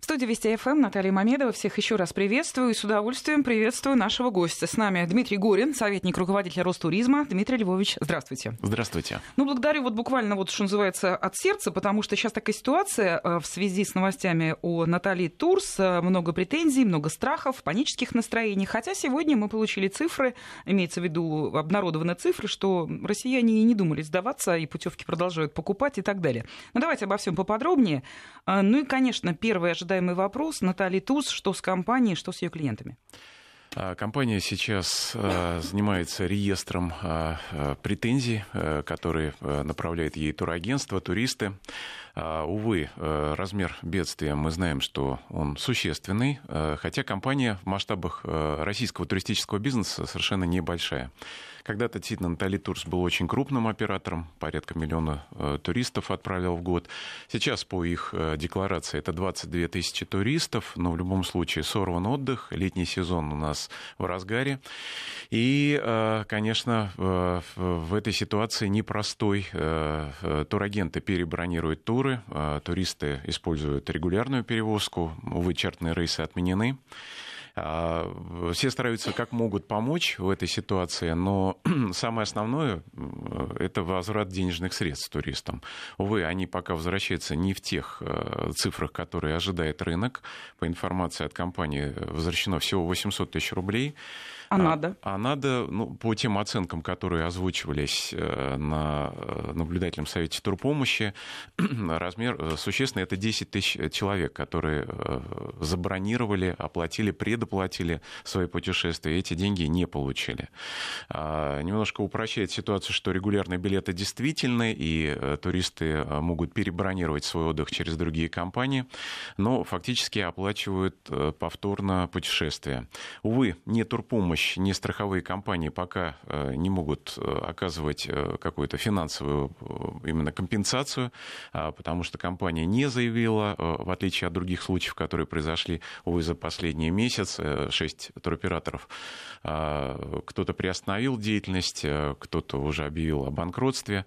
В студии Вести ФМ Наталья Мамедова. Всех еще раз приветствую и с удовольствием приветствую нашего гостя. С нами Дмитрий Горин, советник руководителя Ростуризма. Дмитрий Львович, здравствуйте. Здравствуйте. Ну, благодарю вот буквально вот, что называется, от сердца, потому что сейчас такая ситуация э, в связи с новостями о Натальи Турс. Э, много претензий, много страхов, панических настроений. Хотя сегодня мы получили цифры, имеется в виду обнародованы цифры, что россияне и не думали сдаваться, и путевки продолжают покупать и так далее. Ну, давайте обо всем поподробнее. Э, ну и, конечно, первое ожидание ожидаемый вопрос. Натальи Туз, что с компанией, что с ее клиентами? А, компания сейчас а, занимается реестром а, претензий, которые направляет ей турагентство, туристы. Увы, размер бедствия мы знаем, что он существенный, хотя компания в масштабах российского туристического бизнеса совершенно небольшая. Когда-то действительно Натали Турс был очень крупным оператором, порядка миллиона э, туристов отправил в год. Сейчас по их э, декларации это 22 тысячи туристов, но в любом случае сорван отдых, летний сезон у нас в разгаре. И, э, конечно, в этой ситуации непростой. Турагенты перебронируют туры, туристы используют регулярную перевозку, увы, чартные рейсы отменены. А, все стараются как могут помочь в этой ситуации, но самое основное – это возврат денежных средств туристам. Увы, они пока возвращаются не в тех э, цифрах, которые ожидает рынок. По информации от компании возвращено всего 800 тысяч рублей. А, а надо? А надо, ну, по тем оценкам, которые озвучивались э, на э, наблюдательном совете турпомощи, размер э, существенный, это 10 тысяч человек, которые забронировали, оплатили, предоплатили свои путешествия, и эти деньги не получили. А, немножко упрощает ситуацию, что регулярные билеты действительны, и туристы могут перебронировать свой отдых через другие компании, но фактически оплачивают повторно путешествия. Увы, не турпомощь помощь ни страховые компании пока э, не могут э, оказывать э, какую-то финансовую именно компенсацию, а, потому что компания не заявила, в отличие от других случаев, которые произошли, увы, за последний месяц, шесть туроператоров, а, кто-то приостановил деятельность, кто-то уже объявил о банкротстве.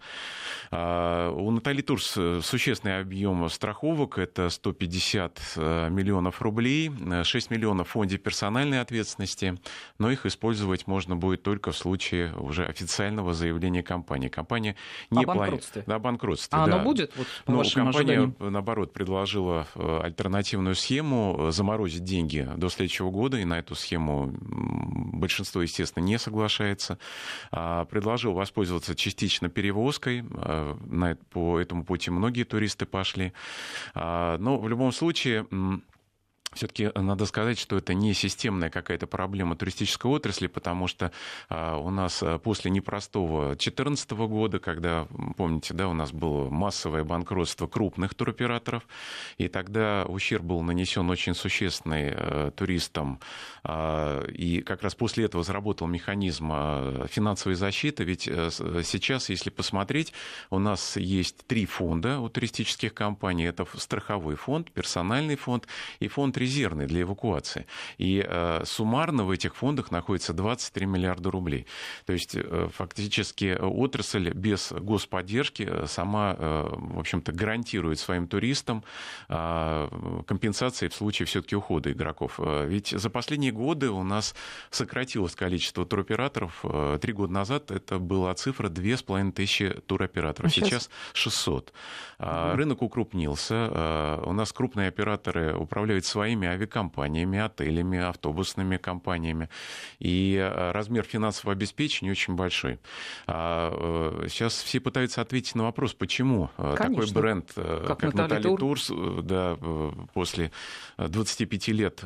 А, у Натали Турс существенный объем страховок, это 150 миллионов рублей, 6 миллионов в фонде персональной ответственности, но их их использовать можно будет только в случае уже официального заявления компании. Компания не банкротстве. Да, о банкротстве. А да. оно будет? Вот, по Но компания, ожиданиям? наоборот, предложила э, альтернативную схему э, заморозить деньги до следующего года, и на эту схему большинство, естественно, не соглашается. А, предложил воспользоваться частично перевозкой. Э, по этому пути многие туристы пошли. А, но в любом случае все-таки надо сказать, что это не системная какая-то проблема туристической отрасли, потому что а, у нас а, после непростого 2014 года, когда, помните, да, у нас было массовое банкротство крупных туроператоров, и тогда ущерб был нанесен очень существенный а, туристам, и как раз после этого заработал механизм финансовой защиты, ведь сейчас, если посмотреть, у нас есть три фонда у туристических компаний, это страховой фонд, персональный фонд и фонд резервный для эвакуации. И э, суммарно в этих фондах находится 23 миллиарда рублей. То есть э, фактически отрасль без господдержки э, сама, в общем-то, гарантирует своим туристам компенсации в случае все-таки ухода игроков. Ведь за последние годы у нас сократилось количество туроператоров. Три года назад это была цифра 2500 туроператоров. А сейчас? сейчас 600. Угу. Рынок укрупнился. У нас крупные операторы управляют своими своими авиакомпаниями, отелями, автобусными компаниями. И э, размер финансового обеспечения очень большой. А, э, сейчас все пытаются ответить на вопрос, почему э, Конечно. такой бренд, как, как Наталья Тур. Турс, да, после 25 лет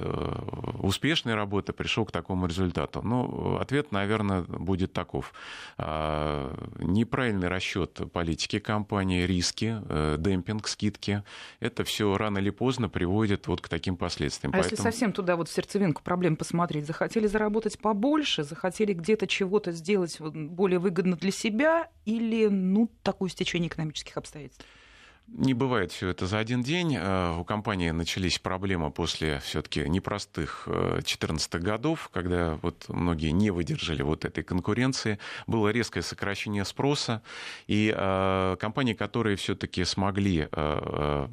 успешной работы пришел к такому результату. Ну, ответ, наверное, будет таков. А, неправильный расчет политики компании, риски, демпинг, скидки. Это все рано или поздно приводит вот к таким последствиям последствиям. А Поэтому... если совсем туда вот в сердцевинку проблем посмотреть, захотели заработать побольше, захотели где-то чего-то сделать более выгодно для себя или, ну, такое стечение экономических обстоятельств? Не бывает все это за один день. Э, у компании начались проблемы после все-таки непростых 2014 годов, когда вот многие не выдержали вот этой конкуренции. Было резкое сокращение спроса, и э, компании, которые все-таки смогли э,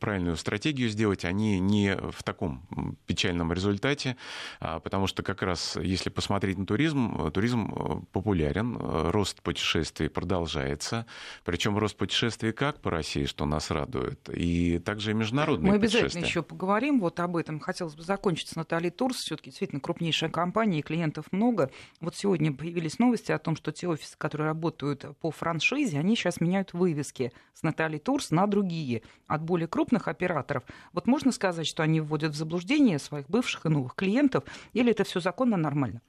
правильную стратегию сделать, они не в таком печальном результате, а, потому что как раз если посмотреть на туризм, туризм популярен, рост путешествий продолжается, причем рост путешествий как по России, России, что нас радует, и также международные Мы обязательно еще поговорим вот об этом. Хотелось бы закончить с Натальей Турс. Все-таки действительно крупнейшая компания, и клиентов много. Вот сегодня появились новости о том, что те офисы, которые работают по франшизе, они сейчас меняют вывески с Натальей Турс на другие, от более крупных операторов. Вот можно сказать, что они вводят в заблуждение своих бывших и новых клиентов, или это все законно нормально?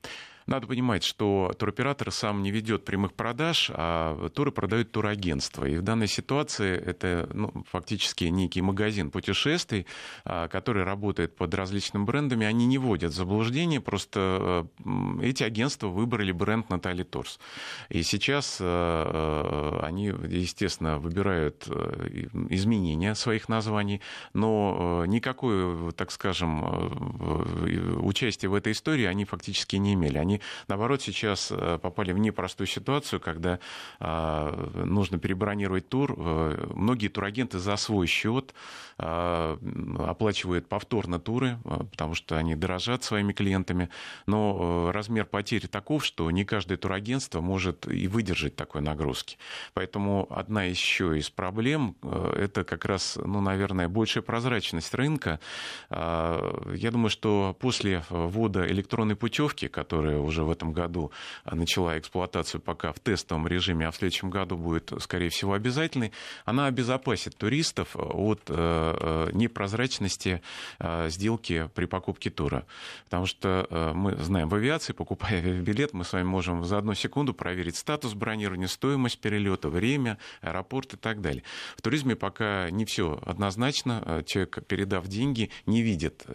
Надо понимать, что туроператор сам не ведет прямых продаж, а туры продают турагентство. И в данной ситуации это ну, фактически некий магазин путешествий, а, который работает под различными брендами. Они не вводят заблуждение, просто эти агентства выбрали бренд Натали Торс. И сейчас э, э, они, естественно, выбирают э, изменения своих названий, но никакое, так скажем, участие в этой истории они фактически не имели. Они наоборот, сейчас э, попали в непростую ситуацию, когда а, нужно перебронировать тур. Э, многие турагенты за свой счет оплачивают повторно туры, потому что они дорожат своими клиентами. Но э, размер потери таков, что не каждое турагентство может и выдержать такой нагрузки. Поэтому одна еще из проблем – это как раз, ну, наверное, большая прозрачность рынка. Я думаю, что после ввода электронной путевки, которая уже в этом году начала эксплуатацию пока в тестовом режиме, а в следующем году будет, скорее всего, обязательной, она обезопасит туристов от э, э, непрозрачности э, сделки при покупке тура. Потому что мы знаем, в авиации, покупая билет, мы с вами можем за одну секунду проверить статус бронирования, стоимость перелета, время, аэропорт и так далее. В туризме пока не все однозначно. Человек, передав деньги, не видит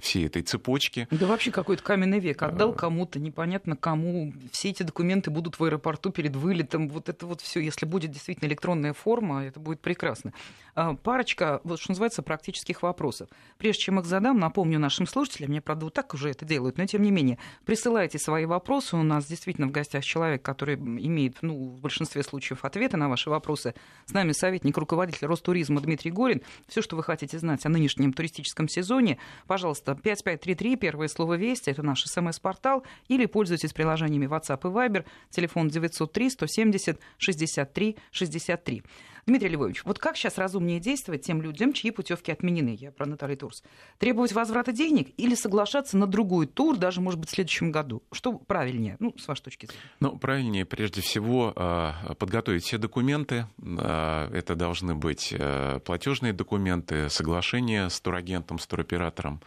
всей этой цепочки. Да вообще какой-то каменный век. Отдал кому-то это непонятно кому. Все эти документы будут в аэропорту перед вылетом. Вот это вот все, если будет действительно электронная форма, это будет прекрасно. А, парочка, вот что называется, практических вопросов. Прежде чем их задам, напомню нашим слушателям, мне, правда, вот так уже это делают, но тем не менее, присылайте свои вопросы. У нас действительно в гостях человек, который имеет, ну, в большинстве случаев ответы на ваши вопросы. С нами советник, руководитель Ростуризма Дмитрий Горин. Все, что вы хотите знать о нынешнем туристическом сезоне, пожалуйста, 5533, первое слово «Вести», это наш смс-портал, или пользуйтесь приложениями WhatsApp и Viber, телефон 903 170 63 63. Дмитрий Львович, вот как сейчас разумнее действовать тем людям, чьи путевки отменены? Я про Натали Турс. Требовать возврата денег или соглашаться на другой тур, даже, может быть, в следующем году? Что правильнее, ну, с вашей точки зрения? Ну, правильнее, прежде всего, а, подготовить все документы. А, это должны быть а, платежные документы, соглашения с турагентом, с туроператором.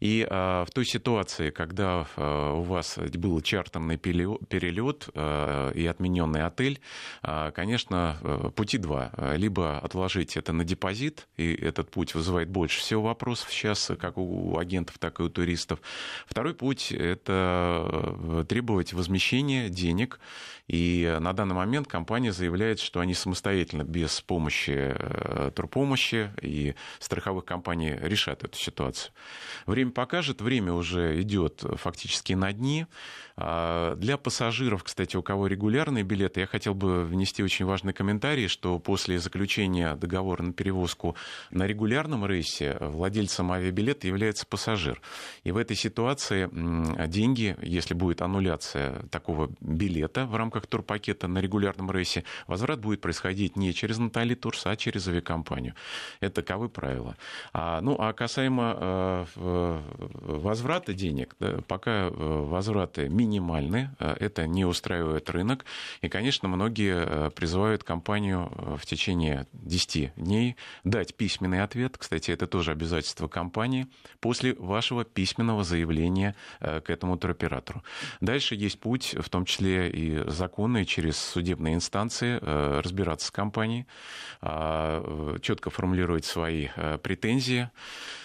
И в той ситуации, когда у вас был чартерный перелет и отмененный отель, конечно, пути два Э, либо отложить это на депозит, и этот путь вызывает больше всего вопросов сейчас, как у агентов, так и у туристов. Второй путь – это э, требовать возмещения денег, и на данный момент компания заявляет, что они самостоятельно, без помощи э, турпомощи и страховых компаний решат эту ситуацию. Время покажет, время уже идет фактически на дни. А, для пассажиров, кстати, у кого регулярные билеты, я хотел бы внести очень важный комментарий, что после заключения договора на перевозку на регулярном рейсе владельцем авиабилета является пассажир. И в этой ситуации деньги, если будет аннуляция такого билета в рамках турпакета на регулярном рейсе, возврат будет происходить не через Натали Турс, а через авиакомпанию. Это таковы правила. А, ну, а касаемо э, возврата денег, да, пока э, возвраты минимальны, э, это не устраивает рынок. И, конечно, многие э, призывают компанию э, в течение 10 дней дать письменный ответ. Кстати, это тоже обязательство компании после вашего письменного заявления к этому туроператору. Дальше есть путь, в том числе и законный, через судебные инстанции, разбираться с компанией, четко формулировать свои претензии,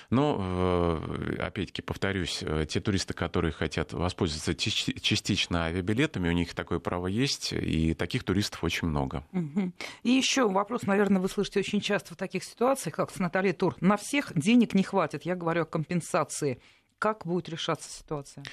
Но, опять-таки, повторюсь, те туристы, которые хотят воспользоваться частично авиабилетами, у них такое право есть, и таких туристов очень много. И еще вопрос, наверное, вы слышите очень часто в таких ситуациях, как с Натальей Тур. На всех денег не хватит. Я говорю о компенсации. Как будет решаться ситуация?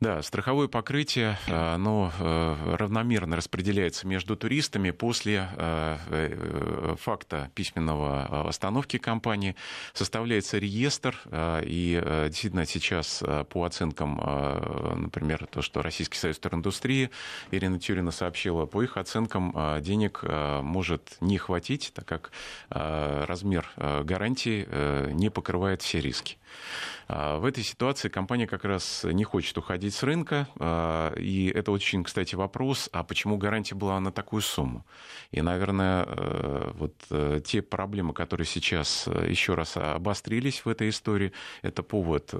Да, страховое покрытие, э, оно э, равномерно распределяется между туристами после э, факта письменного остановки компании. Составляется реестр, и действительно сейчас по оценкам, например, то, что Российский союз туриндустрии, Ирина Тюрина сообщила, по их оценкам денег может не хватить, так как размер гарантии не покрывает все риски. В этой ситуации компания как раз не хочет уходить с рынка, а, и это очень, кстати, вопрос, а почему гарантия была на такую сумму? И, наверное, э, вот э, те проблемы, которые сейчас э, еще раз обострились в этой истории, это повод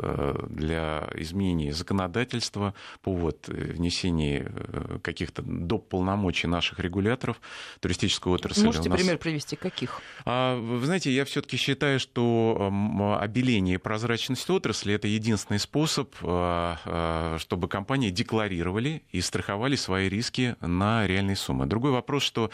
для изменения законодательства, повод внесения каких-то доп. полномочий наших регуляторов туристической отрасли. Можете нас... пример привести? Каких? А, вы знаете, я все-таки считаю, что обеление и прозрачность отрасли это единственный способ, а, а, чтобы компании декларировали и страховали свои риски на реальные суммы. Другой вопрос, что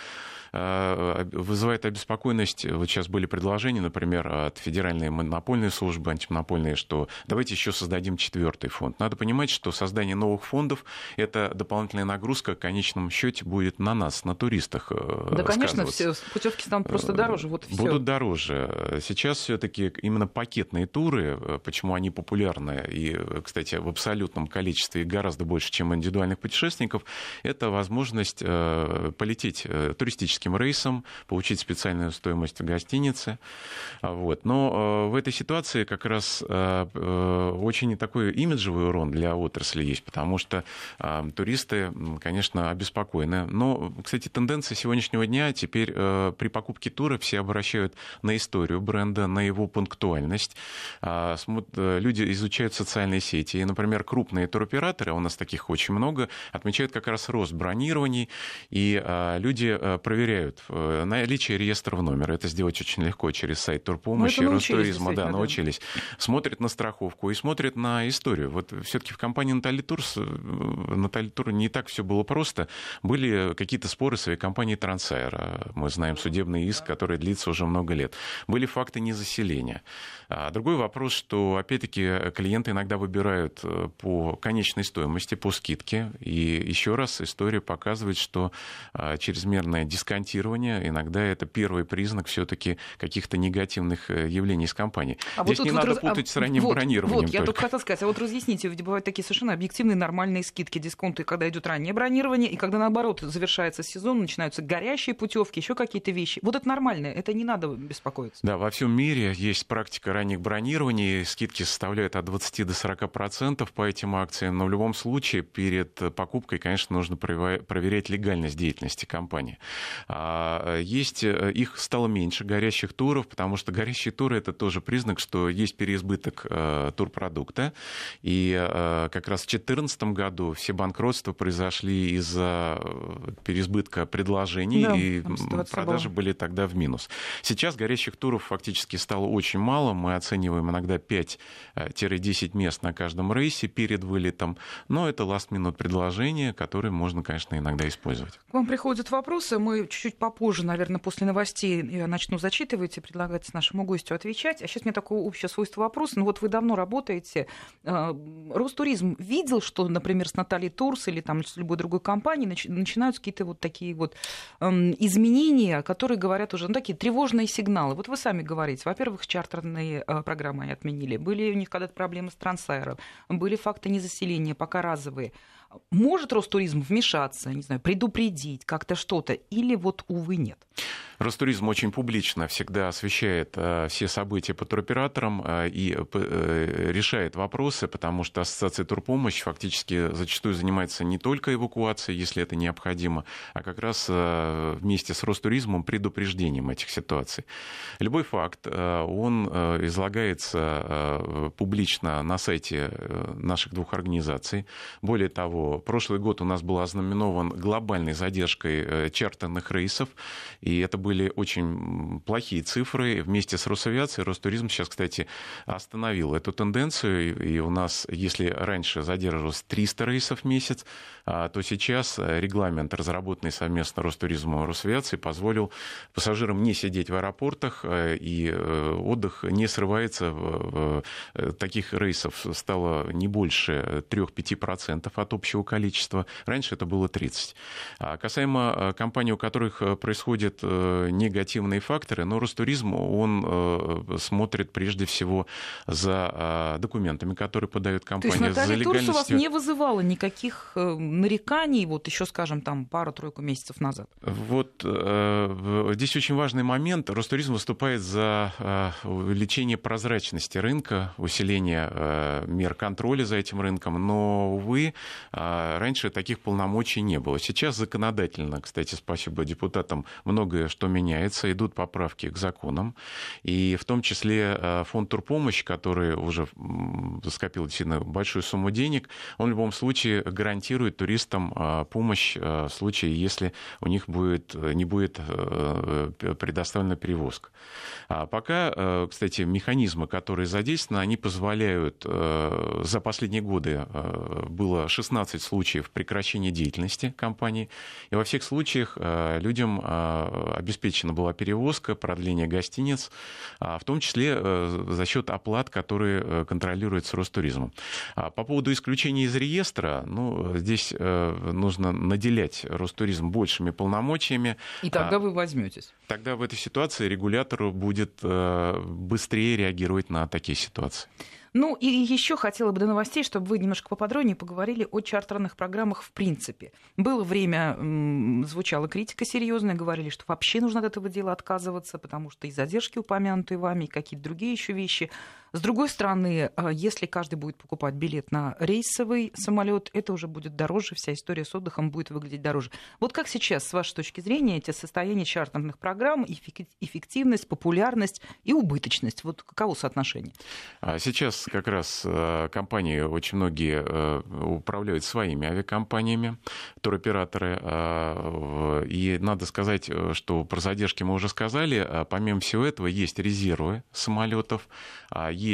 а, вызывает обеспокоенность. Вот сейчас были предложения, например, от Федеральной монопольной службы антимонопольной, что давайте еще создадим четвертый фонд. Надо понимать, что создание новых фондов – это дополнительная нагрузка в конечном счете будет на нас, на туристах. Э, да, конечно, все путевки станут просто э, дороже. Вот Будут все. дороже. Сейчас все-таки именно пакетные туры, э, почему они популярны, и, кстати, в абсолютном количестве гораздо больше, чем индивидуальных путешественников, это возможность полететь туристическим рейсом, получить специальную стоимость в гостинице. А, вот. Но э, в этой ситуации как раз э, э, очень такой имиджевый урон для отрасли есть, потому что туристы, конечно, обеспокоены. Но, кстати, тенденция сегодняшнего дня теперь при покупке тура все обращают на историю бренда, на его пунктуальность. А, люди изучают социальные сети. И, например, крупные туроператоры, а у нас таких очень много, отмечают как раз рост бронирований, и люди проверяют проверяют э, наличие реестра в номер. Это сделать очень легко через сайт турпомощи, ну, Ростуризма, да, научились. Смотрят на страховку и смотрят на историю. Вот все-таки в компании Натали Турс, э, Натали Тур не так все было просто. Были какие-то споры с авиакомпанией Трансайр. Мы знаем судебный иск, который длится уже много лет. Были факты незаселения. А другой вопрос, что, опять-таки, клиенты иногда выбирают э, по конечной стоимости, по скидке. И еще раз история показывает, что а, чрезмерная дисконтирование иногда это первый признак все-таки каких-то негативных э, явлений из компании. А Здесь вот не надо путать а... с ранним вот, бронированием. Вот, я только хотела сказать, а вот разъясните, ведь бывают такие совершенно объективные нормальные скидки, дисконты, когда идет раннее бронирование, и когда наоборот завершается сезон, начинаются горящие путевки, еще какие-то вещи. Вот это нормально, это не надо беспокоиться. Да, во всем мире есть практика ранних бронирований, скидки составляют от 20 до 40 процентов по этим акциям, но в любом случае перед покупкой, конечно, нужно проверять легальность деятельности компании. А, есть, э, их стало меньше, горящих туров, потому что горящие туры это тоже признак, что есть переизбыток э, турпродукта. И э, как раз в 2014 году все банкротства произошли из-за переизбытка предложений, да, и продажи была. были тогда в минус. Сейчас горящих туров фактически стало очень мало. Мы оцениваем иногда 5-10 мест на каждом рейсе перед вылетом. Но это last-minute предложения, которые можно, конечно, иногда использовать. К вам приходят вопросы. Мы чуть-чуть попозже, наверное, после новостей я начну зачитывать и предлагать нашему гостю отвечать. А сейчас у меня такое общее свойство вопроса. Ну вот вы давно работаете. А, Ростуризм видел, что, например, с Натальей Турс или там с любой другой компанией начинаются какие-то вот такие вот изменения, которые говорят уже, ну, такие тревожные сигналы. Вот вы сами говорите, во-первых, чартерные программы отменили. Были у них когда-то проблемы с трансайером, были факты незаселения, пока разовые. Может Ростуризм вмешаться, не знаю, предупредить как-то что-то, или вот, увы, нет? Ростуризм очень публично всегда освещает э, все события по туроператорам э, и э, решает вопросы, потому что Ассоциация турпомощь фактически зачастую занимается не только эвакуацией, если это необходимо, а как раз вместе с Ростуризмом предупреждением этих ситуаций. Любой факт, он излагается публично на сайте наших двух организаций. Более того, прошлый год у нас был ознаменован глобальной задержкой чартерных рейсов, и это были очень плохие цифры. Вместе с Росавиацией Ростуризм сейчас, кстати, остановил эту тенденцию, и у нас, если раньше задерживалось 300 рейсов в месяц, а, то сейчас регламент, разработанный совместно Ростуризмом и Росавиацией, позволил пассажирам не сидеть в аэропортах, и отдых не срывается. Таких рейсов стало не больше 3-5% от общего количества. Раньше это было 30%. А касаемо компаний, у которых происходят негативные факторы, но Ростуризм, он смотрит прежде всего за документами, которые подают компания. То есть Наталья за Турс у вас не вызывала никаких э, нареканий, вот еще, скажем, там пару-тройку месяцев назад? Вот э, здесь очень важный момент. Ростуризм выступает за э, увеличение прозрачности рынка, усиление э, мер контроля за этим рынком, но, увы, э, раньше таких полномочий не было. Сейчас законодательно, кстати, спасибо депутатам, многое что меняется, идут поправки к законам, и в том числе э, фонд турпомощь, который уже скопил действительно большую сумму денег, он в любом случае гарантирует туристам помощь в случае, если у них будет, не будет предоставлена перевозка. А пока, кстати, механизмы, которые задействованы, они позволяют, э, за последние годы э, было 16 случаев прекращения деятельности компании, и во всех случаях э, людям обеспечена была перевозка, продление гостиниц, а в том числе за счет оплат, которые контролируются Ростуризмом. А по поводу исключения из реестра, ну, здесь нужно наделять Ростуризм большими полномочиями. И тогда вы возьметесь. Тогда в этой ситуации регулятору будет быстрее реагировать на такие ситуации. Ну и еще хотела бы до новостей, чтобы вы немножко поподробнее поговорили о чартерных программах в принципе. Было время, звучала критика серьезная, говорили, что вообще нужно от этого дела отказываться, потому что и задержки упомянутые вами, и какие-то другие еще вещи. С другой стороны, а, если каждый будет покупать билет на рейсовый самолет, это уже будет дороже, вся история с отдыхом будет выглядеть дороже. Вот как сейчас, с вашей точки зрения, эти состояния чартерных программ, эффективность, популярность и убыточность, вот каково соотношение? А сейчас как раз э, компании, очень многие э, управляют своими авиакомпаниями, туроператоры, а, и надо сказать, э, что про задержки мы уже сказали, а помимо всего этого есть резервы самолетов,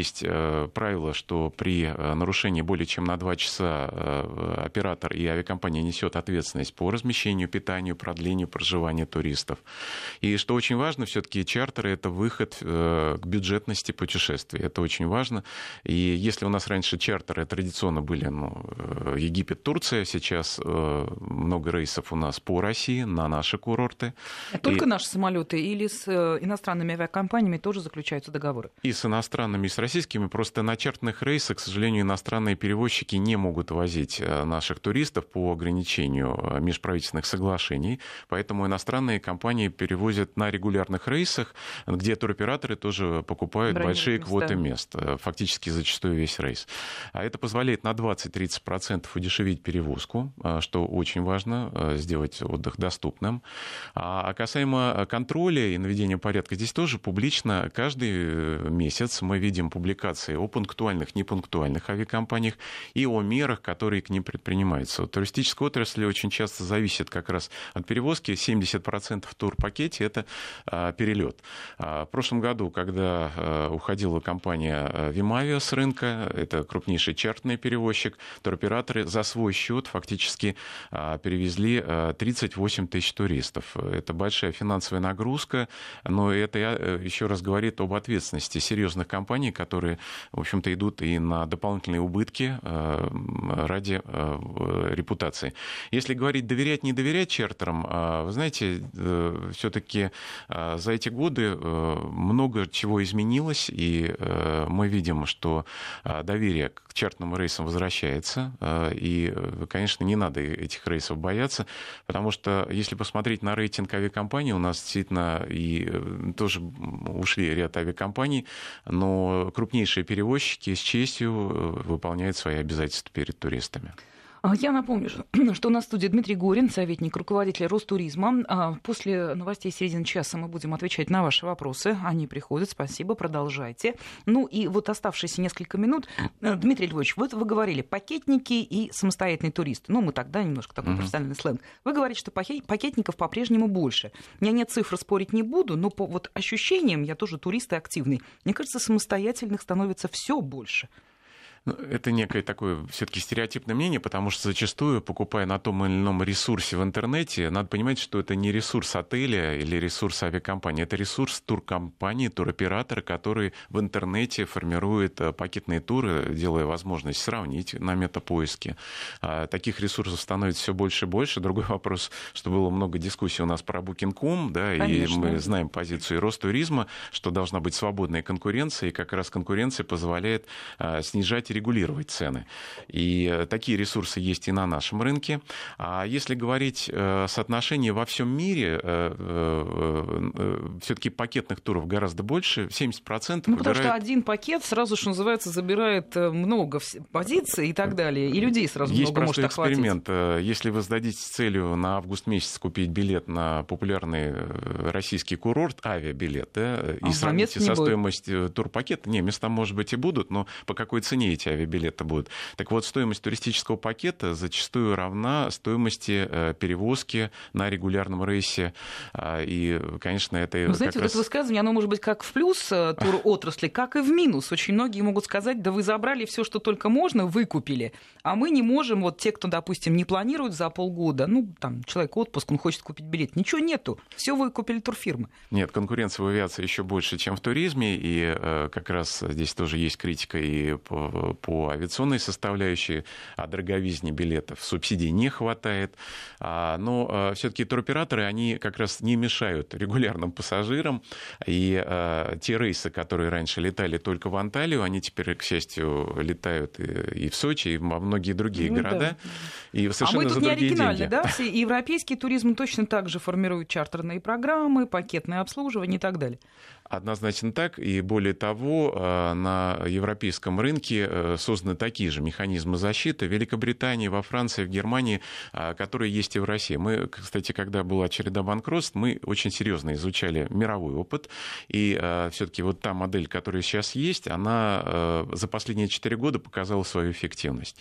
э, правило, что при э, нарушении более чем на 2 часа э, оператор и авиакомпания несет ответственность по размещению, питанию, продлению проживания туристов. И что очень важно, все-таки чартеры — это выход к бюджетности путешествий. Это очень важно. И если у нас раньше чартеры традиционно были ну, Египет, Турция, сейчас много рейсов у нас по России, на наши курорты. А только и... наши самолеты или с иностранными авиакомпаниями тоже заключаются договоры? И с иностранными, с российскими. Просто на чартных рейсах, к сожалению, иностранные перевозчики не могут возить э, наших туристов по ограничению э, межправительственных соглашений. Поэтому иностранные компании перевозят на регулярных рейсах, где туроператоры тоже покупают Бронировать большие квоты мест. Э, фактически зачастую весь рейс. А это позволяет на 20-30% удешевить перевозку, что очень важно, сделать отдых доступным. А, а касаемо контроля и наведения порядка, здесь тоже публично каждый месяц мы видим публикации о пунктуальных, непунктуальных авиакомпаниях и о мерах, которые к ним предпринимаются. Туристическая отрасль очень часто зависит как раз от перевозки. 70% в турпакете – это а, перелет. А, в прошлом году, когда а, уходила компания Вимавиа с рынка, это крупнейший чартный перевозчик, туроператоры за свой счет фактически перевезли 38 тысяч туристов. Это большая финансовая нагрузка, но это э, еще раз говорит об ответственности серьезных компаний, которые, в общем-то, идут и на дополнительные убытки э, ради э, репутации. Если говорить доверять, не доверять чартерам, э, вы знаете, все-таки за эти годы много чего изменилось, и мы видим, что доверие к чартерным рейсам возвращается, и, конечно, не надо этих рейсов бояться, потому что если посмотреть на рейтинг авиакомпаний, у нас действительно и тоже ушли ряд авиакомпаний, но крупнейшие перевозчики с честью э, выполняют свои обязательства перед туристами. А, я напомню, что у нас в студии Дмитрий Горин, советник руководителя Ростуризма. А, после новостей середины часа мы будем отвечать на ваши вопросы. Они приходят. Спасибо, продолжайте. Ну и вот оставшиеся несколько минут. Э, Дмитрий Львович, вот вы говорили пакетники и самостоятельные туристы. Ну, мы тогда немножко такой mm-hmm. профессиональный сленг. Вы говорите, что пакетников по-прежнему больше. Меня нет цифр, спорить не буду, но по вот ощущениям я тоже турист и активный. Мне кажется, самостоятельных становится все больше. Ну, это некое такое все-таки стереотипное мнение, потому что зачастую, покупая на том или ином ресурсе в интернете, надо понимать, что это не ресурс отеля или ресурс авиакомпании, это ресурс туркомпании, туроператора, который в интернете формирует э, пакетные туры, делая возможность сравнить на метапоиске. А, таких ресурсов становится все больше и больше. Другой вопрос, что было много дискуссий у нас про Booking.com, да, Конечно. и мы знаем позицию Ростуризма, что должна быть свободная конкуренция, и как раз конкуренция позволяет а, снижать регулировать цены. И э, такие ресурсы есть и на нашем рынке. А если говорить э, соотношение во всем мире, э, все-таки пакетных туров гораздо больше, 70% Ну, потому что один пакет сразу, что называется, забирает много позиций и так далее, и людей сразу есть много может охватить. эксперимент. Если вы сдадите целью на август месяц купить билет на популярный российский курорт, авиабилет, да, и ага, сравните со стоимостью турпакета, не, места, может быть, и будут, но по какой цене эти авиабилеты будут. Так вот, стоимость туристического пакета зачастую равна стоимости э, перевозки на регулярном рейсе. А, и, конечно, это... Вы знаете, вот раз... это высказывание, оно может быть как в плюс э, тур отрасли, как и в минус. Очень многие могут сказать, да вы забрали все, что только можно, выкупили, а мы не можем, вот те, кто, допустим, не планирует за полгода, ну, там, человек отпуск, он хочет купить билет, ничего нету, все выкупили турфирмы. Нет, конкуренция в авиации еще больше, чем в туризме, и э, как раз здесь тоже есть критика и по авиационной составляющей, о дороговизне билетов субсидий не хватает. А, но а, все-таки туроператоры, они как раз не мешают регулярным пассажирам. И а, те рейсы, которые раньше летали только в Анталию, они теперь, к счастью, летают и в Сочи, и во многие другие ну, города. Да. И совершенно а мы тут за не оригинальны, деньги. да? Все европейский туризм точно так же формирует чартерные программы, пакетное обслуживание и так далее. Однозначно так. И более того, э, на европейском рынке э, созданы такие же механизмы защиты в Великобритании, во Франции, в Германии, э, которые есть и в России. Мы, кстати, когда была череда банкротств, мы очень серьезно изучали мировой опыт. И все-таки вот та модель, которая сейчас есть, она за последние 4 года показала свою эффективность.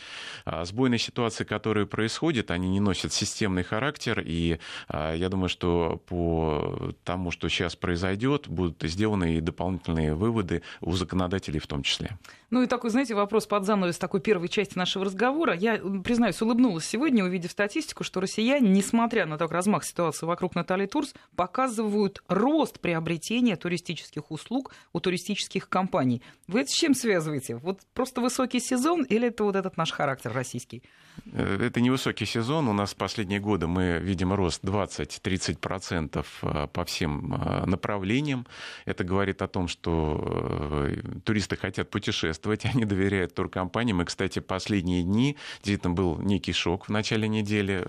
Сбойные ситуации, которые происходят, они не носят системный характер. И я думаю, что по тому, что сейчас произойдет, будут сделаны сделаны и дополнительные выводы у законодателей в том числе. Ну и такой, знаете, вопрос под занавес такой первой части нашего разговора. Я, признаюсь, улыбнулась сегодня, увидев статистику, что россияне, несмотря на такой размах ситуации вокруг Натальи Турс, показывают рост приобретения туристических услуг у туристических компаний. Вы это с чем связываете? Вот просто высокий сезон или это вот этот наш характер российский? Э, это невысокий сезон. У нас последние годы мы видим рост 20-30% э, по всем э, направлениям. Это говорит о том, что туристы хотят путешествовать, они доверяют туркомпаниям. И, кстати, последние дни действительно был некий шок в начале недели.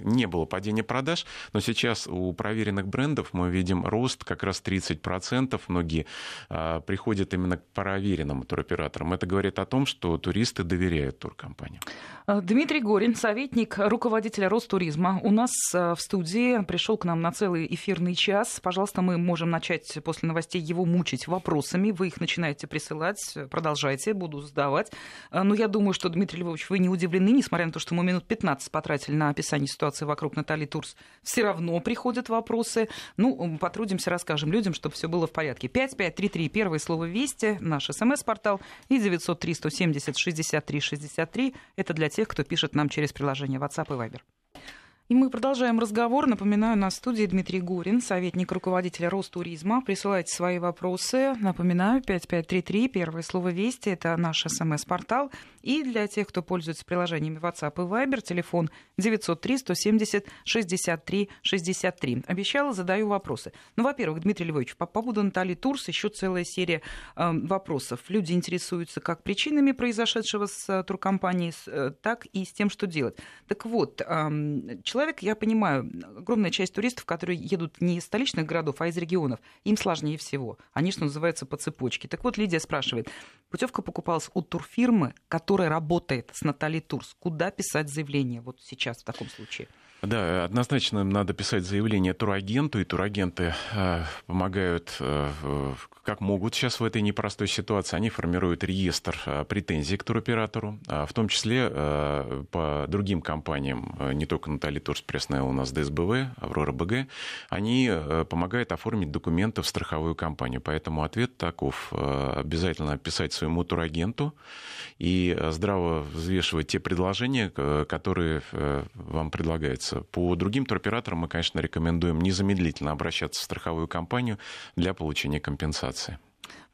Не было падения продаж, но сейчас у проверенных брендов мы видим рост как раз 30%. Многие приходят именно к проверенным туроператорам. Это говорит о том, что туристы доверяют туркомпаниям. Дмитрий Дмитрий Горин, советник руководителя Ростуризма, у нас э, в студии пришел к нам на целый эфирный час. Пожалуйста, мы можем начать после новостей его мучить вопросами. Вы их начинаете присылать, продолжайте, буду задавать. Э, но я думаю, что, Дмитрий Львович, вы не удивлены, несмотря на то, что мы минут 15 потратили на описание ситуации вокруг Натальи Турс. Все равно приходят вопросы. Ну, потрудимся, расскажем людям, чтобы все было в порядке. 5533, первое слово «Вести», наш смс-портал, и 903 170 63 63. Это для тех, кто пишет нам через приложение WhatsApp и Viber. И мы продолжаем разговор. Напоминаю, на студии Дмитрий Гурин, советник руководителя Ростуризма. Присылайте свои вопросы. Напоминаю, 5533, первое слово «Вести» — это наш СМС-портал. И для тех, кто пользуется приложениями WhatsApp и Viber, телефон 903-170-63-63. Обещала, задаю вопросы. Ну, во-первых, Дмитрий Львович, по поводу Натальи Турс еще целая серия э, вопросов. Люди интересуются как причинами произошедшего с э, туркомпанией, э, так и с тем, что делать. Так вот, э, человек, я понимаю, огромная часть туристов, которые едут не из столичных городов, а из регионов, им сложнее всего. Они, что называется, по цепочке. Так вот, Лидия спрашивает, путевка покупалась у турфирмы, которая работает с Натали Турс. Куда писать заявление вот сейчас в таком случае? Да, однозначно надо писать заявление турагенту, и турагенты э, помогают э, как могут сейчас в этой непростой ситуации. Они формируют реестр э, претензий к туроператору, э, в том числе э, по другим компаниям, э, не только Натали Турс, Пресная у нас ДСБВ, Аврора БГ, они э, помогают оформить документы в страховую компанию. Поэтому ответ таков. Э, обязательно писать своему турагенту и здраво взвешивать те предложения, которые вам предлагаются обращаться. По другим туроператорам мы, конечно, рекомендуем незамедлительно обращаться в страховую компанию для получения компенсации.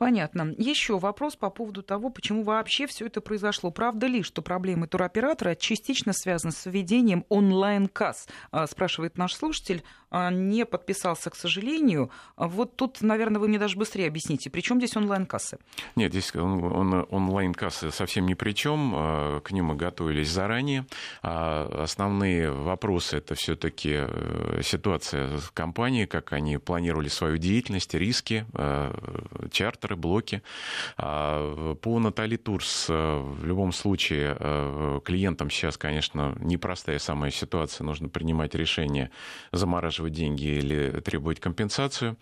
Понятно. Еще вопрос по поводу того, почему вообще все это произошло. Правда ли, что проблемы туроператора частично связаны с введением онлайн-касс? А, спрашивает наш слушатель. А, не подписался, к сожалению. А вот тут, наверное, вы мне даже быстрее объясните, при чем здесь онлайн-кассы? Нет, здесь онлайн-кассы совсем ни при чем. К ним мы готовились заранее. Основные вопросы это все-таки э, ситуация в компании, как они планировали свою деятельность, риски, э, чартер операторы, блоки. А, по Натали Турс э, в любом случае э, клиентам сейчас, конечно, непростая самая ситуация. Нужно принимать решение, замораживать деньги или требовать компенсацию.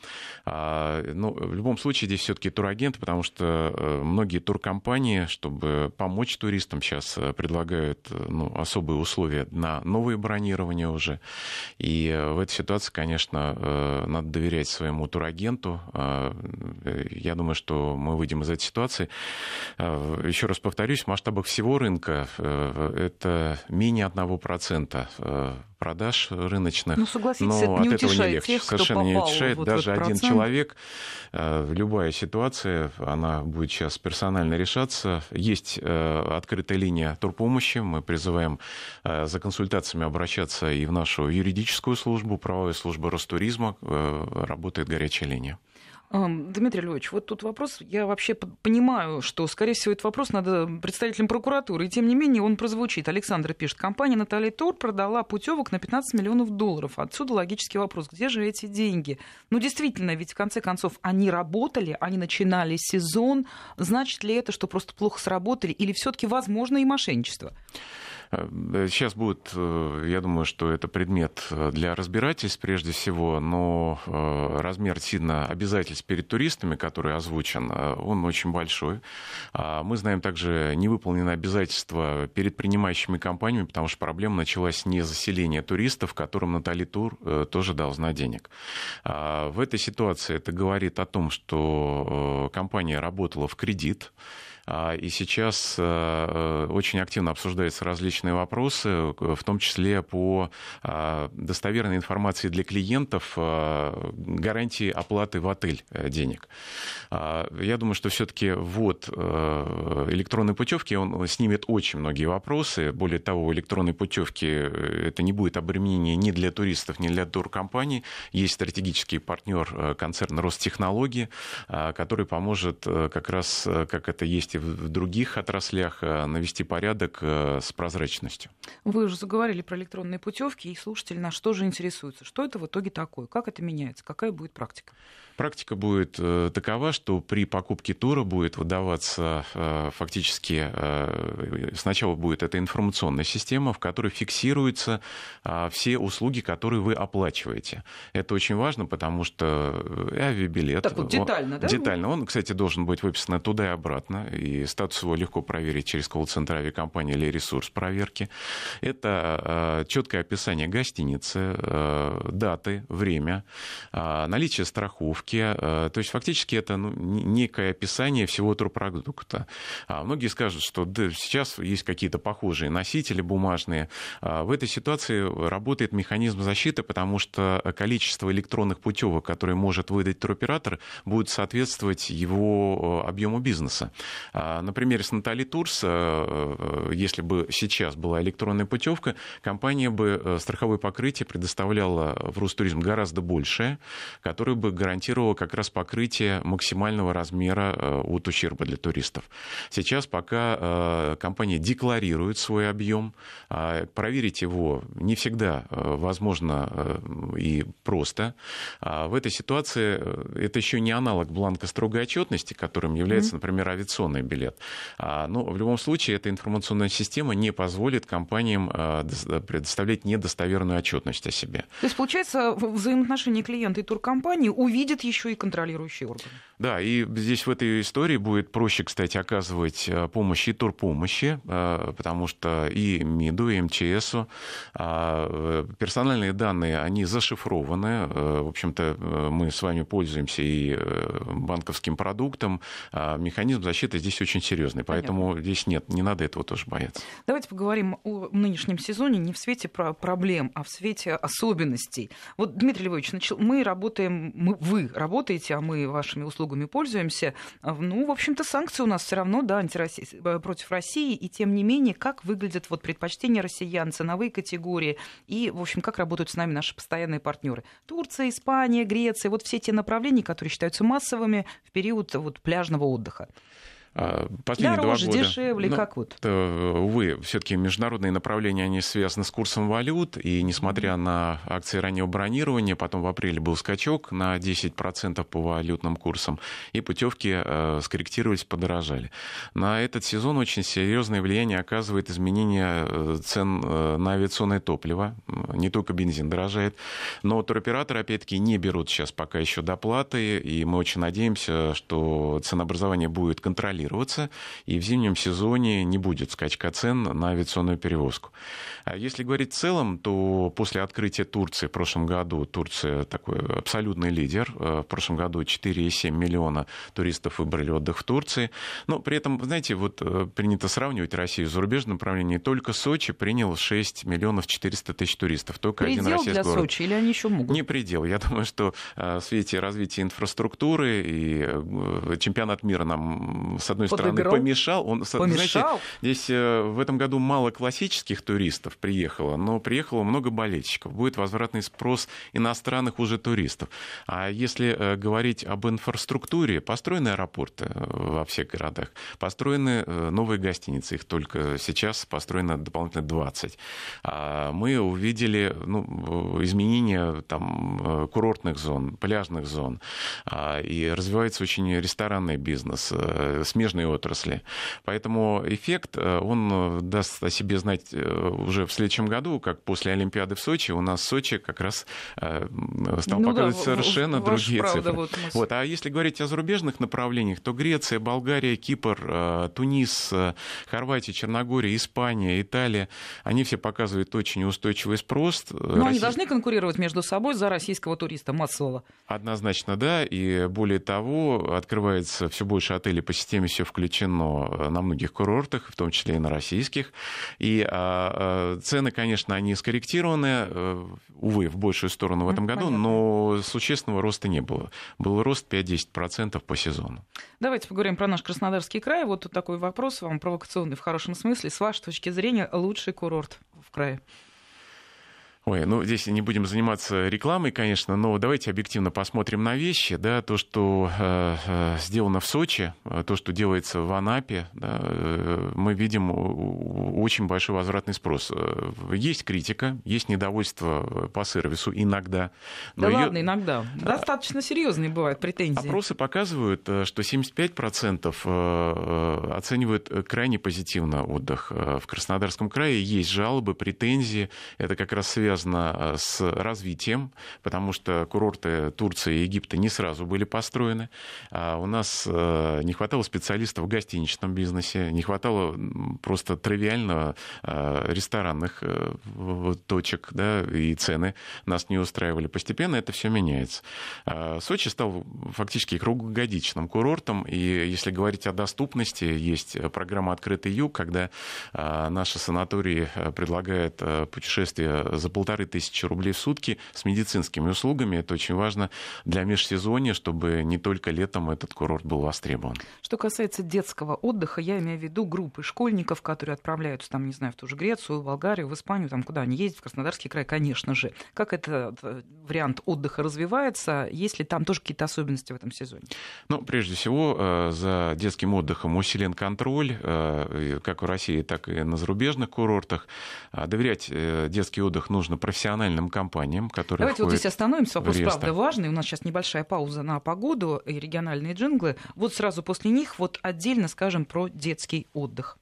А, Но ну, в любом случае здесь все-таки турагент, потому что э, многие туркомпании, чтобы помочь туристам, сейчас предлагают ну, особые условия на новые бронирования уже. И в этой ситуации, конечно, надо доверять своему турагенту. А, я думаю, что мы выйдем из этой ситуации. Э, еще раз повторюсь, в масштабах всего рынка э, это менее 1% э, продаж рыночных. Ну, согласитесь, но это не от этого не легче. Тех, Совершенно не утешает. Вот Даже один человек, любая ситуация, она будет сейчас персонально решаться. Есть открытая линия турпомощи. Мы призываем за консультациями обращаться и в нашу юридическую службу, правовая служба Ростуризма. Работает горячая линия. Дмитрий Львович, вот тут вопрос, я вообще понимаю, что, скорее всего, этот вопрос надо представителям прокуратуры, и тем не менее он прозвучит. Александр пишет, компания Наталья Тур продала путевок на 15 миллионов долларов. Отсюда логический вопрос, где же эти деньги? Ну, действительно, ведь в конце концов они работали, они начинали сезон. Значит ли это, что просто плохо сработали, или все-таки возможно и мошенничество? Сейчас будет, э, я думаю, что это предмет э, для разбирательств прежде всего, но э, размер сильно обязательств перед туристами, который озвучен, он очень большой. А мы знаем также невыполненные обязательства перед принимающими компаниями, потому что проблема началась не заселение туристов, которым Натали Тур тоже должна денег. А в этой ситуации это говорит о том, что компания работала в кредит, и сейчас э, э, очень активно обсуждаются различные вопросы, в том числе по а, достоверной информации для клиентов а, гарантии оплаты в отель э, денег. Я думаю, что все-таки вот электронной путевки он снимет очень многие вопросы. Более того, в электронной путевке это не будет обременение ни для туристов, ни для туркомпаний. Есть стратегический партнер концерна Ростехнологии, который поможет как раз, как это есть и в других отраслях э, навести порядок э, с прозрачностью. Вы уже заговорили про электронные путевки, и слушатели наш тоже интересуются. Что это в итоге такое? Как это меняется? Какая будет практика? Практика будет э, такова, что при покупке тура будет выдаваться фактически сначала будет эта информационная система, в которой фиксируются все услуги, которые вы оплачиваете. Это очень важно, потому что авиабилет... Так вот детально, он, да? Детально. Он, кстати, должен быть выписан туда и обратно. И статус его легко проверить через колл-центр авиакомпании или ресурс проверки. Это э, четкое описание гостиницы, э, даты, время, э, наличие страховки. То есть фактически это ну, некое описание всего турпродукта. А многие скажут, что да, сейчас есть какие-то похожие носители бумажные. В этой ситуации работает механизм защиты, потому что количество электронных путевок, которые может выдать туроператор, будет соответствовать его объему бизнеса. А, на примере с Натали Турс, э, э, если бы сейчас была электронная путевка, компания бы э, страховое покрытие предоставляла в Ростуризм гораздо большее, которое бы гарантировало гарантировала как раз покрытие максимального размера от ущерба для туристов. Сейчас пока компания декларирует свой объем, а проверить его не всегда возможно и просто. А в этой ситуации это еще не аналог бланка строгой отчетности, которым является, например, авиационный билет. А, Но в любом случае эта информационная система не позволит компаниям предоставлять недостоверную отчетность о себе. То есть, получается, взаимоотношения клиента и туркомпании увидят еще и контролирующие органы. Да, и здесь в этой истории будет проще, кстати, оказывать э, помощь и турпомощи, э, потому что и МИДу, и МЧСу э, персональные данные, они зашифрованы. В общем-то, мы с вами пользуемся и банковским продуктом. А механизм защиты здесь очень серьезный, поэтому Понятно. здесь нет, не надо этого тоже бояться. Давайте поговорим о нынешнем сезоне не в свете проблем, а в свете особенностей. Вот, Дмитрий Львович, мы работаем, мы, вы работаете, а мы вашими услугами пользуемся. А, ну, в общем-то, санкции у нас все равно, да, э, против России, и тем не менее, как выглядят вот предпочтения россиян, ценовые категории, и, в общем, как работают с нами наши постоянные партнеры. Турция, Испания, Греция, вот все те направления, которые считаются массовыми в период вот, пляжного отдыха. А, последние Дороже, два года. дешевле, ну, как вот? Увы, все-таки международные направления, они связаны с курсом валют, и несмотря на акции раннего бронирования, потом в апреле был скачок на 10% по валютным курсам, и путевки э, скорректировались, подорожали. На этот сезон очень серьезное влияние оказывает изменение э, цен э, на авиационное топливо. Не только бензин дорожает, но туроператоры, опять-таки, не берут сейчас пока еще доплаты, и мы очень надеемся, что ценообразование будет контролировать регулироваться, и в зимнем сезоне не будет скачка цен на авиационную перевозку. А если говорить в целом, то после открытия Турции в прошлом году, Турция такой абсолютный лидер, э, в прошлом году 4,7 миллиона туристов выбрали отдых в Турции, но при этом, знаете, вот э, принято сравнивать Россию с зарубежным направлением, только Сочи принял 6 миллионов 400 тысяч туристов, только предел один российский для город. Сочи или они еще могут? Не предел. Я думаю, что э, в свете развития инфраструктуры и чемпионат мира нам, с одной стороны, помешал. Он, помешал? Знаете, здесь в этом году мало классических туристов, приехало, но приехало много болельщиков. Будет возвратный спрос иностранных уже туристов. А если э, говорить об инфраструктуре, построены аэропорты э, во всех городах, построены э, новые гостиницы, их только сейчас построено дополнительно 20. А мы увидели ну, изменения там, курортных зон, пляжных зон, а, и развивается очень ресторанный бизнес, смежные отрасли. Поэтому эффект, он даст о себе знать уже в следующем году, как после Олимпиады в Сочи, у нас Сочи как раз э, стал ну показывать да, совершенно другие правда, цифры. Вот, мы... вот, а если говорить о зарубежных направлениях, то Греция, Болгария, Кипр, э, Тунис, э, Хорватия, Черногория, Испания, Италия, они все показывают очень устойчивый спрос. Но Россия... они должны конкурировать между собой за российского туриста массового. Однозначно, да. И более того, открывается все больше отелей по системе все включено на многих курортах, в том числе и на российских. И а, Цены, конечно, они скорректированы, э, увы, в большую сторону в этом году, Понятно. но существенного роста не было. Был рост 5-10% по сезону. Давайте поговорим про наш Краснодарский край. Вот тут такой вопрос вам провокационный в хорошем смысле. С вашей точки зрения, лучший курорт в крае? Ой, ну здесь не будем заниматься рекламой, конечно, но давайте объективно посмотрим на вещи. Да, то, что э, э сделано в Сочи, э, то, что делается в Анапе, да, э, мы видим очень большой возвратный спрос. Есть критика, есть недовольство по сервису иногда. Да ладно, ее... иногда. Достаточно серьезные бывают претензии. Опросы показывают, что 75% оценивают крайне позитивно отдых в Краснодарском крае. Есть жалобы, претензии. Это как раз связано связано э, с развитием, потому что курорты Турции и Египта не сразу были построены. А у нас э, не хватало специалистов в гостиничном бизнесе, не хватало просто тривиально э, ресторанных точек, да, и цены нас не устраивали. Постепенно это все меняется. А Сочи стал фактически круглогодичным курортом, и если говорить о доступности, есть программа «Открытый юг», когда наши санатории предлагают путешествия за полтора полторы тысячи рублей в сутки с медицинскими услугами. Это очень важно для межсезонья, чтобы не только летом этот курорт был востребован. Что касается детского отдыха, я имею в виду группы школьников, которые отправляются, там, не знаю, в ту же Грецию, в Болгарию, в Испанию, там, куда они ездят, в Краснодарский край, конечно же. Как этот э, вариант отдыха развивается? Есть ли там тоже какие-то особенности в этом сезоне? Ну, прежде всего, э, за детским отдыхом усилен контроль, э, как в России, так и на зарубежных курортах. А доверять детский отдых нужно профессиональным компаниям, которые Давайте вот здесь остановимся. Вопрос, правда, важный. У нас сейчас небольшая пауза на погоду и региональные джинглы. Вот сразу после них вот отдельно скажем про детский отдых.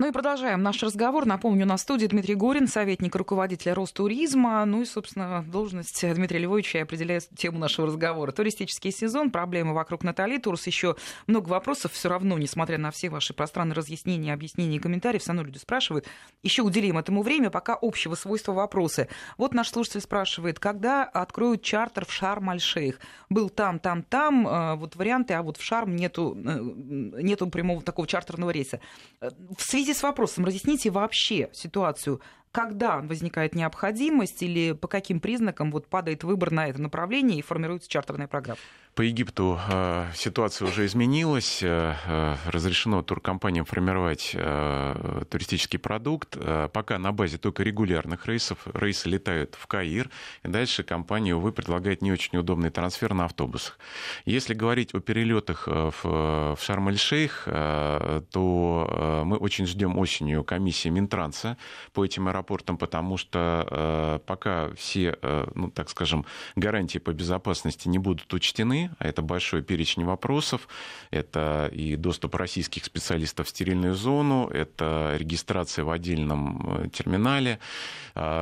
Ну и продолжаем наш разговор. Напомню, на студии Дмитрий Горин, советник руководителя Ростуризма. Ну и, собственно, должность Дмитрия Львовича определяет тему нашего разговора. Туристический сезон, проблемы вокруг Натали Турс. Еще много вопросов все равно, несмотря на все ваши пространные разъяснения, объяснения и комментарии, все равно люди спрашивают. Еще уделим этому время, пока общего свойства вопросы. Вот наш слушатель спрашивает, когда откроют чартер в Шарм-Аль-Шейх? Был там, там, там, э, вот варианты, а вот в Шарм нету, э, нету прямого такого чартерного рейса. Э, в связи связи с вопросом разъясните вообще ситуацию, когда возникает необходимость или по каким признакам вот падает выбор на это направление и формируется чартерная программа? По Египту э, ситуация уже изменилась. Э, э, разрешено туркомпаниям формировать туристический продукт. Пока на базе только регулярных рейсов. Рейсы летают в Каир. И дальше компания, увы, предлагает не очень удобный трансфер на автобусах. Если говорить о перелетах в Шарм-эль-Шейх, то мы очень ждем осенью комиссии Минтранса по этим аэропортам, потому что пока все, ну, так скажем, гарантии по безопасности не будут учтены, а это большой перечень вопросов. Это и доступ российских специалистов в стерильную зону, это регистрация в отдельном э, терминале,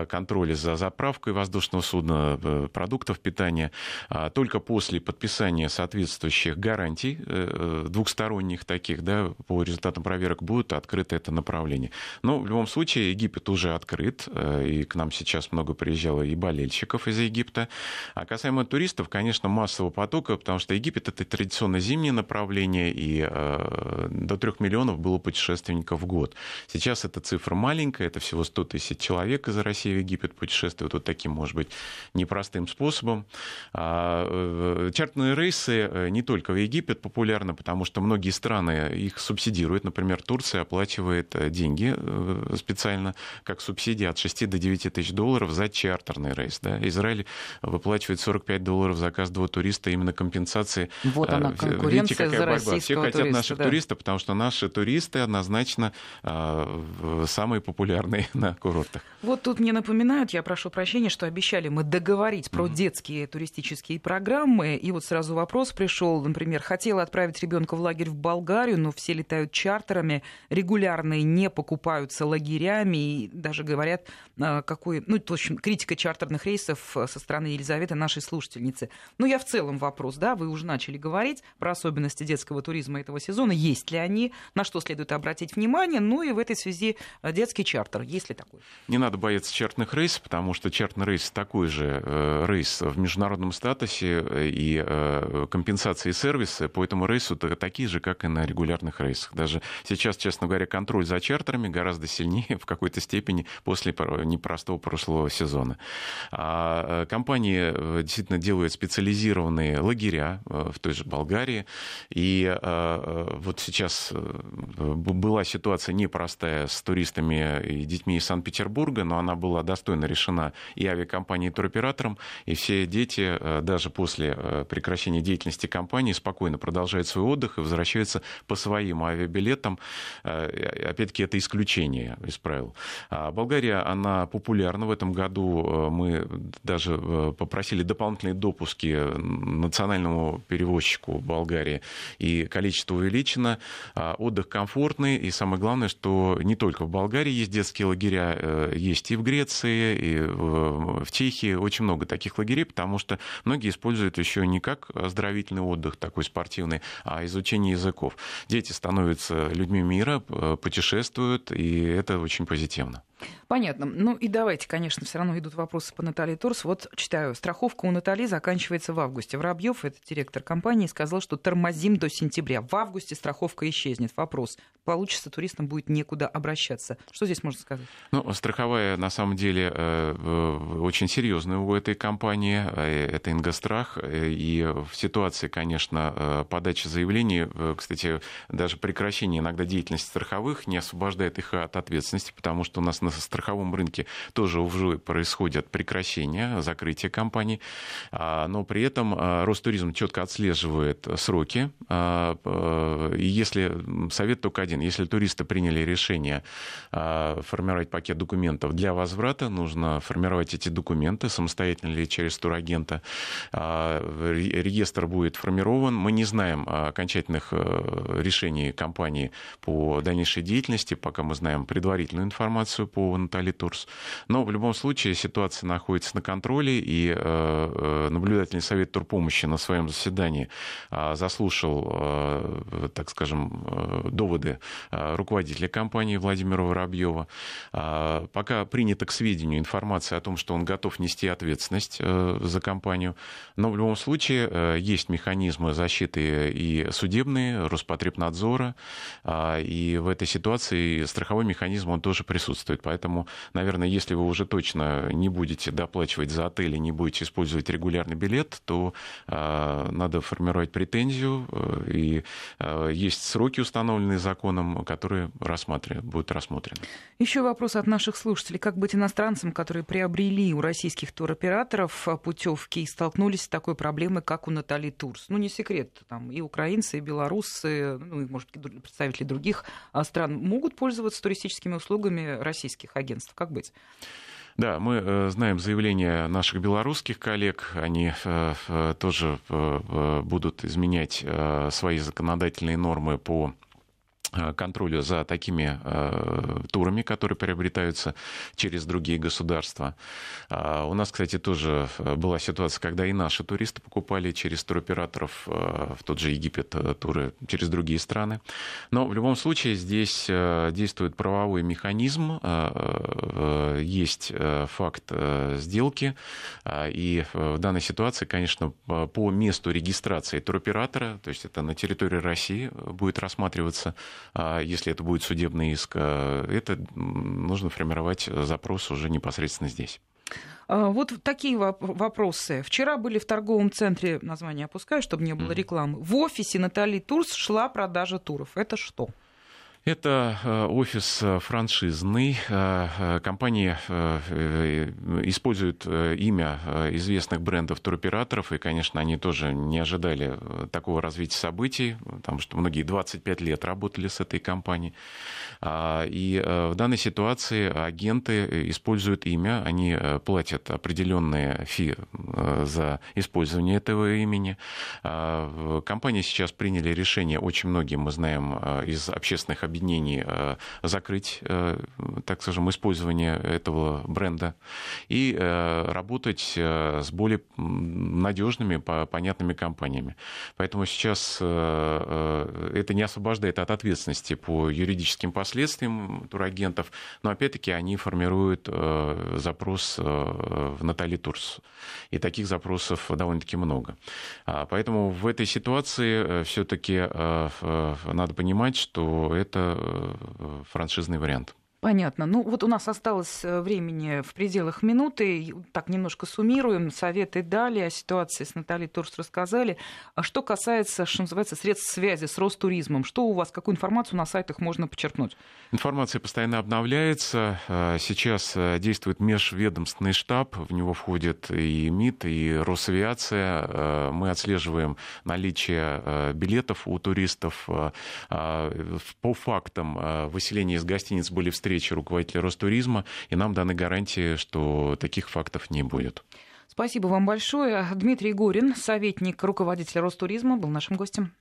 контроль за заправкой воздушного судна, э, продуктов питания. А только после подписания соответствующих гарантий, э, двухсторонних таких, да, по результатам проверок будет открыто это направление. Но в любом случае Египет уже открыт, и к нам сейчас много приезжало и болельщиков из Египта. А касаемо туристов, конечно, массового потока потому что Египет это традиционно зимнее направление, и э, до трех миллионов было путешественников в год. Сейчас эта цифра маленькая, это всего 100 тысяч человек из России в Египет путешествуют вот таким, может быть, непростым способом. А, э, чартерные рейсы э, не только в Египет популярны, потому что многие страны их субсидируют. Например, Турция оплачивает э, деньги специально как субсидии от 6 до 9 тысяч долларов за чартерный рейс. Да? Израиль выплачивает 45 долларов за каждого туриста именно компенсации. Вот она, э, конкуренция Видите, какая за борьба. Все хотят туриста, наших да. туристов, потому что наши туристы однозначно э, самые популярные на курортах. Вот тут мне напоминают, я прошу прощения, что обещали мы договорить про mm-hmm. детские туристические программы. И вот сразу вопрос пришел, например, хотела отправить ребенка в лагерь в Болгарию, но все летают чартерами, регулярные не покупаются лагерями и даже говорят, э, какой, ну, в общем, критика чартерных рейсов со стороны Елизаветы, нашей слушательницы. Ну, я в целом вопрос да, вы уже начали говорить про особенности детского туризма этого сезона, есть ли они, на что следует обратить внимание, ну и в этой связи э, детский чартер, есть ли такой? Не надо бояться чартных рейсов, потому что чартный рейс такой же э, рейс в международном статусе э, и компенсации сервиса по этому рейсу такие же, как и на регулярных рейсах. Даже сейчас, честно говоря, контроль за чартерами гораздо сильнее в какой-то степени после непростого прошлого сезона. А компании действительно делают специализированные лагеря э, в той же Болгарии. И э, э, вот сейчас была ситуация непростая с туристами и детьми из Санкт-Петербурга, но она была достойно решена и авиакомпанией, и туроператором. И все дети даже после прекращения деятельности компании спокойно продолжают свой отдых и возвращаются по своим авиабилетам. Опять-таки, это исключение из правил. А Болгария, она популярна. В этом году мы даже попросили дополнительные допуски национальных национальному перевозчику Болгарии, и количество увеличено, а, отдых комфортный, и самое главное, что не только в Болгарии есть детские лагеря, э, есть и в Греции, и в Чехии, очень много таких лагерей, потому что многие используют еще не как оздоровительный отдых такой спортивный, а изучение языков. Дети становятся людьми мира, путешествуют, и это очень позитивно. Понятно. Ну и давайте, конечно, все равно идут вопросы по Наталье Турс. Вот читаю. Страховка у Натали заканчивается в августе. Воробьев, это директор компании, сказал, что тормозим до сентября. В августе страховка исчезнет. Вопрос. Получится, туристам будет некуда обращаться. Что здесь можно сказать? Ну, страховая, на самом деле, э, очень серьезная у этой компании. Э, это Ингострах. Э, и в ситуации, конечно, подачи заявлений, кстати, даже прекращение иногда деятельности страховых не освобождает их от ответственности, потому что у нас на страховом рынке тоже уже происходят прекращения, закрытие компаний, а, но при этом а, Ростуризм четко отслеживает сроки. А, и если совет только один, если туристы приняли решение формировать пакет документов для возврата, нужно формировать эти документы самостоятельно или через турагента. Регистр будет формирован. Мы не знаем окончательных э, решений компании по дальнейшей деятельности, пока мы знаем предварительную информацию по Натали Турс. Но в любом случае ситуация находится на контроле, и э, э, наблюдательный совет турпомощи на своем заседании а, заслушал, э, так скажем, доводы руководителя компании Владимира Воробьева. А, пока принята к сведению информация о том, что он готов нести ответственность за компанию, но в любом случае есть механизмы защиты и судебные, Роспотребнадзора, а, и в этой ситуации страховой механизм, он тоже присутствует. Поэтому, наверное, если вы уже точно не будете доплачивать за отель и не будете использовать регулярный билет, то э, надо формировать претензию, э, и э, есть сроки, установленные законом, которые будут рассмотрены. Еще вопрос от наших слушателей. Как быть иностранцам, которые приобрели у российских туроператоров путевки и столкнулись с такой проблемой, как у Натали Турс? Ну, не секрет, там и украинцы, и белорусы, ну, и, может, представители других стран могут пользоваться туристическими услугами российских российских агентств. Как быть? Да, мы э, знаем заявления наших белорусских коллег. Они э, э, тоже будут изменять свои законодательные нормы по контролю за такими э, турами, которые приобретаются через другие государства. А, у нас, кстати, тоже э, была ситуация, когда и наши туристы покупали через туроператоров в тот же Египет туры через другие страны. Но в любом случае здесь действует правовой механизм, есть факт сделки, и в данной ситуации, конечно, по месту регистрации туроператора, то есть это на территории России будет рассматриваться а если это будет судебный иск, а, это нужно формировать запрос уже непосредственно здесь. А, вот такие вопросы. Вчера были в торговом центре, название опускаю, чтобы не было рекламы. В офисе Натали Турс шла продажа туров. Это что? Это э, офис э, франшизный. Э, компания использует имя известных брендов туроператоров, и, конечно, они тоже не ожидали такого развития событий, потому что многие 25 лет работали с этой компанией. А, и в данной ситуации агенты используют имя, они платят определенные фи за использование этого имени. А, компании сейчас приняли решение, очень многие мы знаем из общественных объединений, объединений э, закрыть, э, так скажем, использование этого бренда и э, работать с более надежными, понятными компаниями. Поэтому сейчас это не освобождает от ответственности по юридическим последствиям турагентов, но опять-таки они формируют запрос в Натали Турс. И таких запросов довольно-таки много. А, поэтому в этой ситуации все-таки надо понимать, что это Э, франшизный вариант. Понятно. Ну вот у нас осталось э, времени в пределах минуты. Так немножко суммируем. Советы дали, о ситуации с Натальей Турс рассказали. А что касается, что называется, средств связи с Ростуризмом, что у вас, какую информацию на сайтах можно подчеркнуть? Информация постоянно обновляется. Э, сейчас э, действует межведомственный штаб. В него входит и МИД, и Росавиация. Мы отслеживаем наличие билетов у туристов. По фактам выселения из гостиниц были встречи встречи руководителя Ростуризма, и нам даны гарантии, что таких фактов не будет. Спасибо вам большое. Дмитрий Горин, советник руководителя Ростуризма, был нашим гостем.